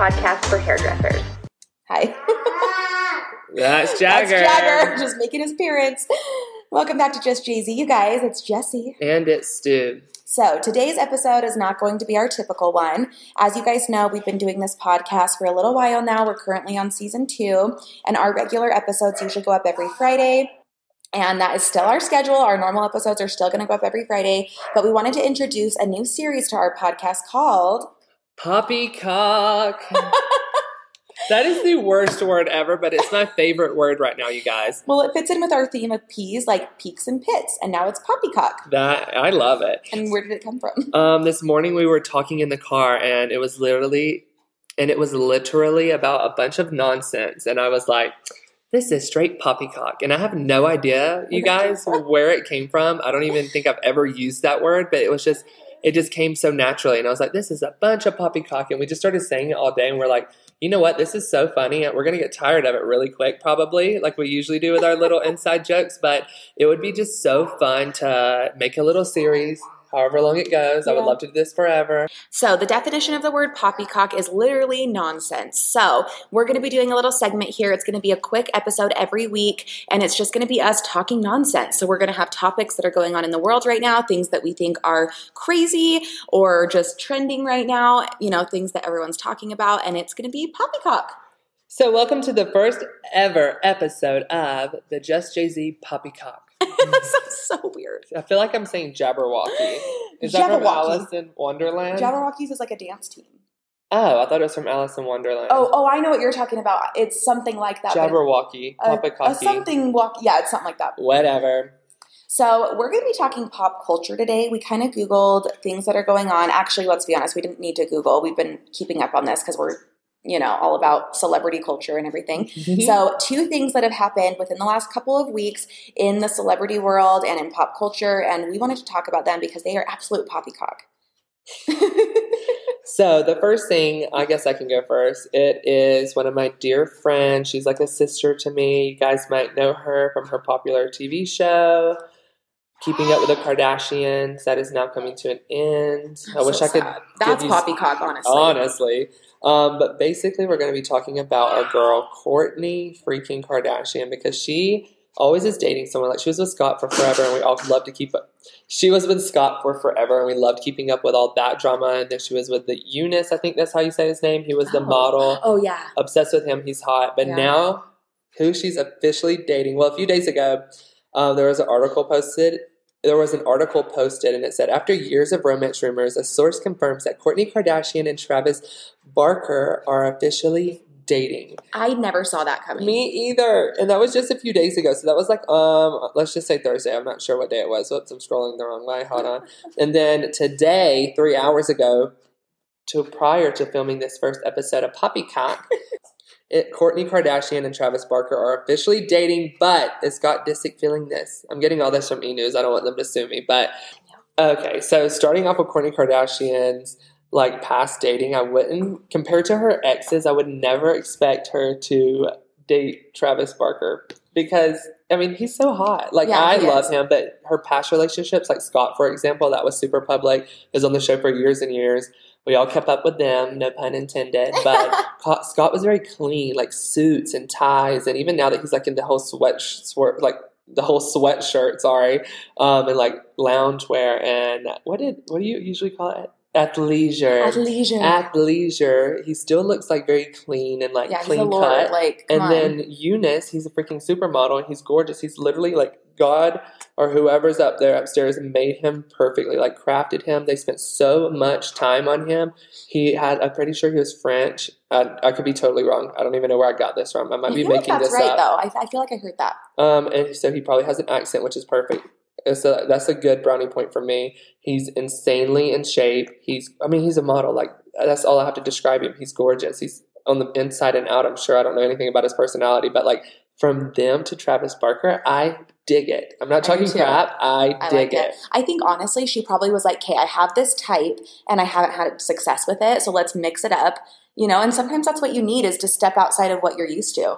podcast for hairdressers. Hi. That's Jagger. That's Jagger, just making his appearance. Welcome back to Just JZ, you guys. It's Jesse. And it's Stu. So, today's episode is not going to be our typical one. As you guys know, we've been doing this podcast for a little while now. We're currently on season two, and our regular episodes usually go up every Friday. And that is still our schedule. Our normal episodes are still going to go up every Friday. But we wanted to introduce a new series to our podcast called Poppycock. that is the worst word ever, but it's my favorite word right now, you guys. Well, it fits in with our theme of peas, like peaks and pits, and now it's poppycock. That I love it. And where did it come from? Um, this morning we were talking in the car, and it was literally, and it was literally about a bunch of nonsense, and I was like. This is straight poppycock. And I have no idea, you guys, where it came from. I don't even think I've ever used that word, but it was just, it just came so naturally. And I was like, this is a bunch of poppycock. And we just started saying it all day. And we're like, you know what? This is so funny. We're going to get tired of it really quick, probably, like we usually do with our little inside jokes. But it would be just so fun to make a little series, however long it goes. I would love to do this forever. So, the definition of the word poppycock is literally nonsense. So, we're going to be doing a little segment here. It's going to be a quick episode every week, and it's just going to be us talking nonsense. So, we're going to have topics that are going on in the world right now, things that we think are crazy or just trending right now, you know, things that everyone's talking about, and it's going to be poppycock. So, welcome to the first ever episode of the Just JZ Poppycock. that sounds so weird. I feel like I'm saying Jabberwocky. Is that from. Alice in Wonderland? Jabbawockeez is like a dance team. oh, I thought it was from Alice in Wonderland. Oh, oh, I know what you're talking about. It's something like that. Jabberwocky, something walk. Yeah, it's something like that. whatever. So, we're going to be talking pop culture today. We kind of Googled things that are going on. Actually, let's be honest, we didn't need to Google. We've been keeping up on this because we're, you know, all about celebrity culture and everything. Mm-hmm. So, two things that have happened within the last couple of weeks in the celebrity world and in pop culture, and we wanted to talk about them because they are absolute poppycock. So the first thing, I guess I can go first. It is one of my dear friends. She's like a sister to me. You guys might know her from her popular TV show, Keeping Up with the Kardashians. That is now coming to an end. I So wish I could. That's poppycock, honestly. Honestly. Um, but basically, we're going to be talking about our girl, Kourtney freaking Kardashian, because she always is dating someone. Like, she was with Scott for forever, and we all love to keep up. She was with Scott for forever, and we loved keeping up with all that drama. And then she was with the Younes, I think that's how you say his name. He was the Oh. model. Oh, yeah. Obsessed with him. He's hot. But Yeah. now, who she's officially dating. Well, a few days ago, um, there was an article posted there was an article posted and it said after years of romance rumors a source confirms that Kourtney Kardashian and Travis Barker are officially dating. I never saw that coming. Me either. And that was just a few days ago. So that was like um let's just say Thursday. I'm not sure what day it was. Whoops, I'm scrolling the wrong way. Hold on. And then today, three hours ago, to prior to filming this first episode of Poppycock, Kourtney Kardashian and Travis Barker are officially dating, but is Scott Disick feeling this? I'm getting all this from E News. I don't want them to sue me, but okay. So starting off with Kourtney Kardashian's like past dating, I wouldn't compared to her exes. I would never expect her to date Travis Barker because I mean he's so hot. Like Yeah, I love is. him, but her past relationships, like Scott, for example, that was super public. Was on the show for years and years. We all kept up with them, no pun intended. But Scott was very clean, like suits and ties, and even now that he's like in the whole sweat, sweat like the whole sweatshirt, sorry, um, and like loungewear and what did what do you usually call it? Athleisure. At leisure. He still looks like very clean and like yeah, clean lord. cut. Like, And on. then Younes, he's a freaking supermodel and he's gorgeous. He's literally like God or whoever's up there upstairs made him perfectly, like crafted him. They spent so much time on him. He had, I'm pretty sure he was French. I, I could be totally wrong. I don't even know where I got this from. I might I be feel like making that's this right, up. though. I, I feel like I heard that. Um, and so he probably has an accent, which is perfect. So that's a good brownie point for me. He's insanely in shape. He's, I mean, he's a model. Like that's all I have to describe him. He's gorgeous. He's on the inside and out. I'm sure I don't know anything about his personality, but like from them to Travis Barker, I dig it. I'm not talking too. crap. I, I dig like it. it. I think honestly, she probably was like, "Okay, I have this type, and I haven't had success with it, so let's mix it up." You know, and sometimes that's what you need is to step outside of what you're used to.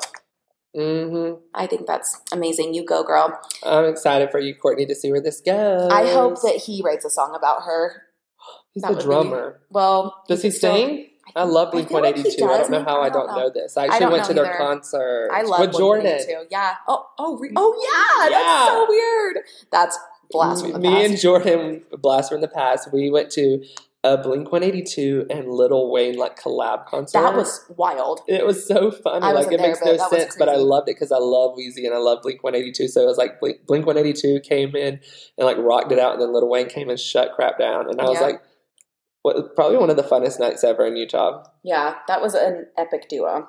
Hmm I think that's amazing. You go, girl. I'm excited for you, Kourtney, to see where this goes. I hope that he writes a song about her. he's that the would be- drummer. Well, Does he still- sing? I I love I Blink feel like 182. I don't know how I I don't know. know this. I I actually don't went to their either. concert I love with Jordan. Yeah. Oh, oh, re- oh, yeah. Yeah. That's so weird. That's blast from the Me past. and Jordan, blast from the past, we went to a Blink 182 and Lil Wayne like collab concert. that was wild. It was so funny. I Like it there, makes no sense, but I loved it because I love Weezy and I love Blink 182. So it was like Blink, Blink 182 came in and like rocked it out, and then Lil Wayne came and shut crap down, and I was like, what? Probably one of the funnest nights ever in Utah. Yeah, that was an epic duo.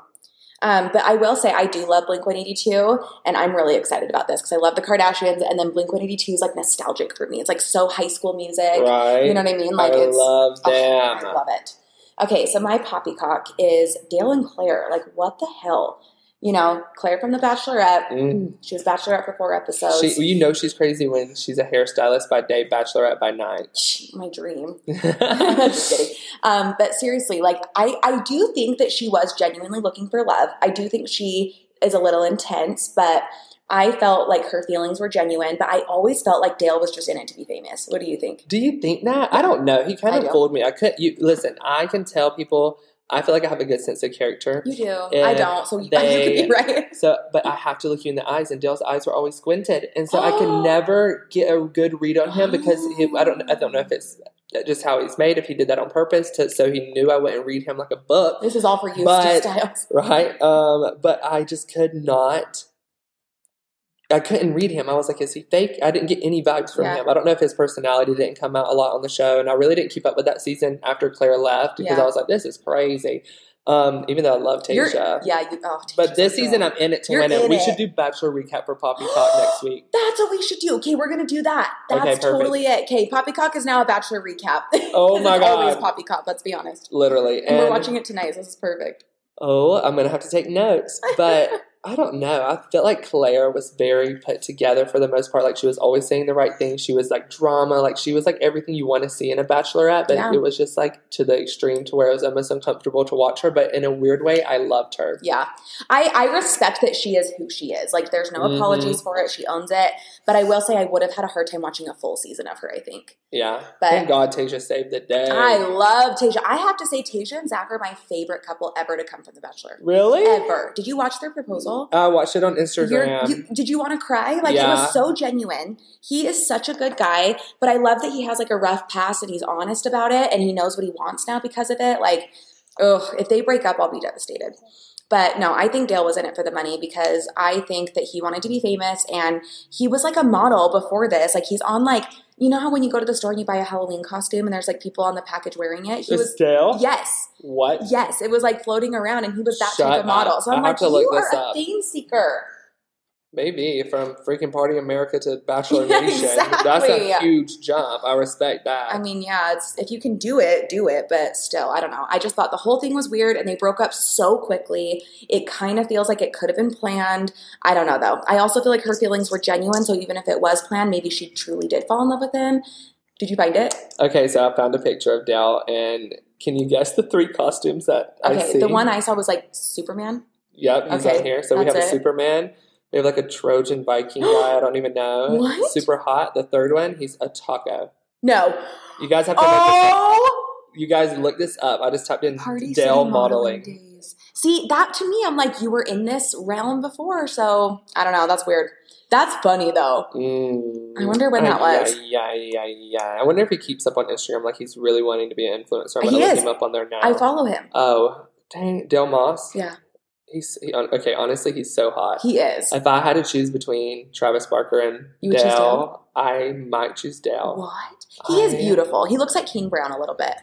Um, but I will say I do love Blink 182, and I'm really excited about this because I love the Kardashians, and then Blink 182 is like nostalgic for me. It's like so high school music. Right? You know what I mean? Like I it's love oh, them. I love it. Okay, so my poppycock is Dale and Clare. Like, what the hell? You know, Clare from The Bachelorette. Mm. She was Bachelorette for four episodes. She, you know she's crazy when she's a hairstylist by day, bachelorette by night. my dream. Just kidding. Um, but seriously, like I, I do think that she was genuinely looking for love. I do think she is a little intense, but I felt like her feelings were genuine. But I always felt like Dale was just in it to be famous. What do you think? Do you think that? I don't know. He kind of fooled me. I could. You listen. I can tell people. I feel like I have a good sense of character. You do. Yeah, I don't. So you, they- you could be right. So, but I have to look you in the eyes, and Dale's eyes were always squinted, and so I could never get a good read on him because he, I don't. I don't know if it's just how he's made. If he did that on purpose, to, so he knew I wouldn't read him like a book, This is all for you, But- Styles. right? Um, but I just could not. I couldn't read him. I was like, is he fake? I didn't get any vibes from Yeah. him. I don't know if his personality didn't come out a lot on the show, and I really didn't keep up with that season after Clare left because Yeah. I was like, this is crazy. Um, even though I love You're, Tayshia. yeah, you. Oh, But this so season. I'm in it to You're win it. We should do Bachelor recap for Poppycock next week. That's what we should do. Okay, we're gonna do that. That's Okay, totally it. Okay, Poppycock is now a Bachelor recap. Oh my it's Always God. Poppycock. Let's be honest. Literally. And, we're watching it tonight. So this is perfect. Oh, I'm gonna have to take notes. But I don't know. I felt like Clare was very put together for the most part. Like she was always saying the right thing. She was like drama. Like she was like everything you want to see in a bachelorette. But Yeah. it was just like to the extreme to where it was almost uncomfortable to watch her. But in a weird way, I loved her. Yeah, I I respect that she is who she is. Like, there's no Mhm. apologies for it. She owns it. But I will say, I would have had a hard time watching a full season of her. I think. Yeah. But- Thank God Tayshia saved the day. I love Tayshia. I have to say, Tayshia and Zac are my favorite couple ever to come from The Bachelor. really? Ever. Did you watch their proposal? I watched it on Instagram. you, did you want to cry? Like it was so genuine. He is such a good guy, but I love that he has like a rough past and he's honest about it and he knows what he wants now because of it. Like, ugh, if they break up, I'll be devastated. But no, I think Dale was in it for the money because I think that he wanted to be famous and he was like a model before this. Like he's on like you know how when you go to the store and you buy a Halloween costume and there's like people on the package wearing it. He Is was Dale? yes, What? yes. It was like floating around and he was that Shut type of model. So I'm I have like, to look you are a up. fame seeker. Maybe from freaking Party America to Bachelor Nation. That's a huge jump. I respect that. I mean, yeah, it's if you can do it, do it. But still, I don't know. I just thought the whole thing was weird, and they broke up so quickly. It kind of feels like it could have been planned. I don't know though. I also feel like her feelings were genuine. So even if it was planned, maybe she truly did fall in love with him. Did you find it? okay, so I found a picture of Dell, and can you guess the three costumes that I Okay, see? the one I saw was like Superman. Yep, he's Okay, on here. So we have a it. Superman. We have like a Trojan Viking guy. I don't even know. What? Super hot. The third one, he's a taco. No. You guys have to look this up. Oh, You guys look this up. I just typed in City modeling. See that to me, I'm like, you were in this realm before, so I don't know. That's weird. That's funny though. Mm. I wonder when that was. Yeah, yeah, yeah. I wonder if he keeps up on Instagram like he's really wanting to be an influencer. I'm He gonna look is. him up on there now. I follow him. Oh, dang, Del Moss. Yeah, He's he, okay. Honestly, he's so hot. he is. if I had to choose between Travis Barker and You choose Dell, I might choose Dale. What? He is I- beautiful. He looks like King Brown a little bit.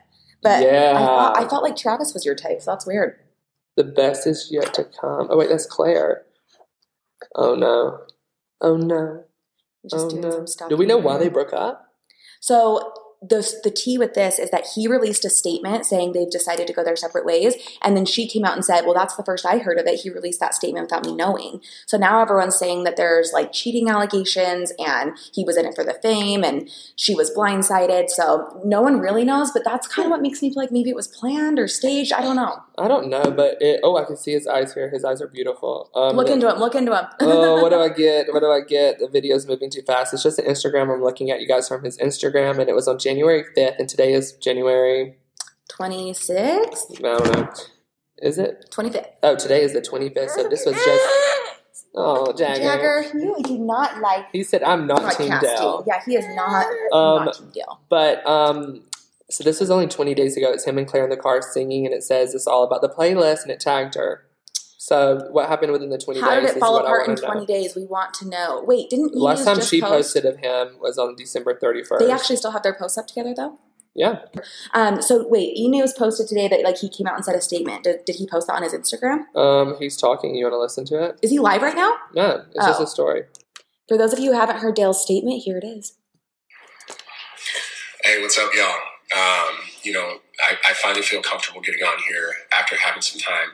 But Yeah. I, thought, I felt like Travis was your type, so that's weird. The best is yet to come. Oh wait, that's Clare. Oh no. Oh no. Just oh doing no. some stuff. Do we know why they broke up? So the the tea with this is that he released a statement saying they've decided to go their separate ways, and then she came out and said, "Well, that's the first I heard of it." He released that statement without me knowing. So now everyone's saying that there's like cheating allegations, and he was in it for the fame, and she was blindsided. So no one really knows, but that's kind of what makes me feel like maybe it was planned or staged. I don't know. I don't know, but it, oh, I can see his eyes here. His eyes are beautiful. Um, Look into him. Look into him. oh, what do I get? What do I get? The video's moving too fast. It's just an Instagram. I'm looking at you guys from his Instagram, and it was on January 5th, and today is January 26th, I don't know. Is it? 25th. Oh, today is the 25th, so this was just. Oh, Jagger. Jagger, you do not like He said, I'm not Team. Dell. Yeah, he is not, Um, not Team Dale. But, um, so this was only 20 days ago. It's him and Clare in the car singing, and it says it's all about the playlist, and it tagged her. So, what happened within the 20 How days did it is fall apart in 20 know. days? We want to know. Wait, didn't Last time just she post? posted of him was on December 31st. They actually still have their posts up together though. Yeah. Um, so wait, E News posted today that like he came out and said a statement. Did, did he post that on his Instagram? Um, he's talking. You want to listen to it? Is he live right now? No, it's just Oh. a story. For those of you who haven't heard Dale's statement, here it is. Hey, what's up, y'all? Um, you know, I, I finally feel comfortable getting on here after having some time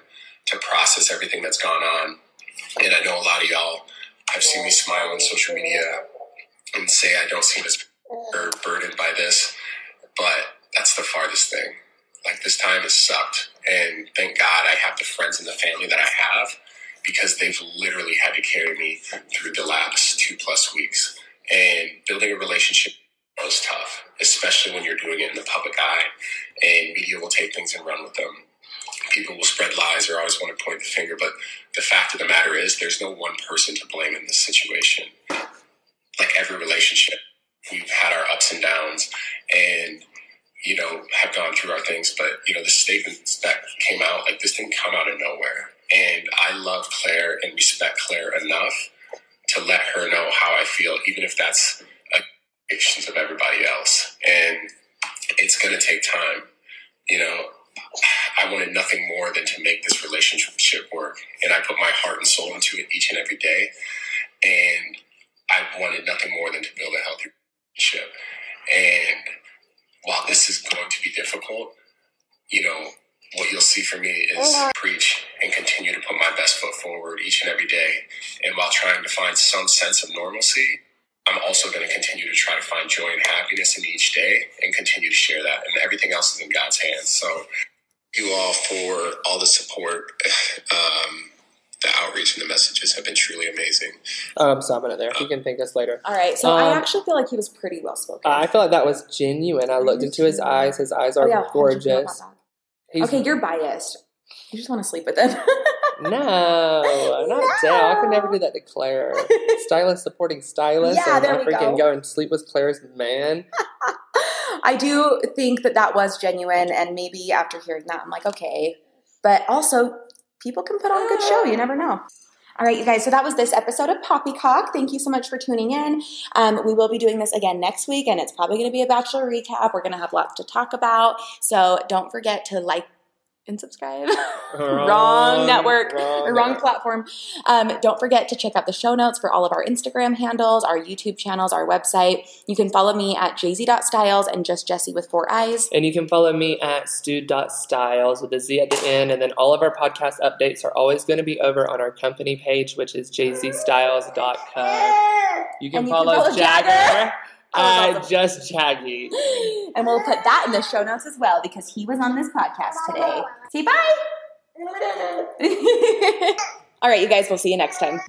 to process everything that's gone on. And I know a lot of y'all have seen me smile on social media and say I don't seem as bur- burdened by this, but that's the farthest thing. Like, this time has sucked. And thank God I have the friends and the family that I have because they've literally had to carry me through the last two plus weeks. And building a relationship is tough, especially when you're doing it in the public eye and media will take things and run with them. People will spread lies or always want to point the finger, but the fact of the matter is there's no one person to blame in this situation. Like every relationship, we've had our ups and downs and you know, have gone through our things, but you know, the statements that came out, like this didn't come out of nowhere. And I love Clare and respect Clare enough to let her know how I feel, even if that's expectations of everybody else. And it's going to take time. You know, I wanted nothing more than to make this relationship work. And I put my heart and soul into it each and every day. And I wanted nothing more than to build a healthy relationship. And while this is going to be difficult, you know, what you'll see from me is preach and continue to put my best foot forward each and every day. And while trying to find some sense of normalcy, I'm also going to continue to try to find joy and happiness in each day and continue to share that. And everything else is in God's hands. So, you all for all the support. Um, the outreach and the messages have been truly amazing. Um, stopping it there. You can thank us later. All right, so I Um, actually feel like he was pretty well spoken. I feel like that was genuine. I looked into his eyes. His eyes are oh, yeah, how you gorgeous. Okay, you're biased. You just want to sleep with him. no, not Dale. I could never do that to Clare. Stylist supporting stylist, Yeah, and there I freaking go. go and sleep with Clare's man. I do think that that was genuine, and maybe after hearing that, I'm like, okay. But also, people can put on a good show. You never know. All right, you guys. So that was this episode of Poppycock. Thank you so much for tuning in. Um, we will be doing this again next week, and it's probably going to be a Bachelor recap. We're going to have lots to talk about. So don't forget to like and subscribe. wrong, network or wrong network. platform. Um, don't forget to check out the show notes for all of our Instagram handles, our YouTube channels, our website. You can follow me at jz.styles and just Jesse with four eyes. And you can follow me at stu.styles with a Z at the end. And then all of our podcast updates are always going to be over on our company page, which is jzstyles.co. You can you can follow, follow Jagger. Jagger That's awesome. just Jaggy. And we'll put that in the show notes as well because he was on this podcast today. Say bye. All right, you guys, we'll see you next time.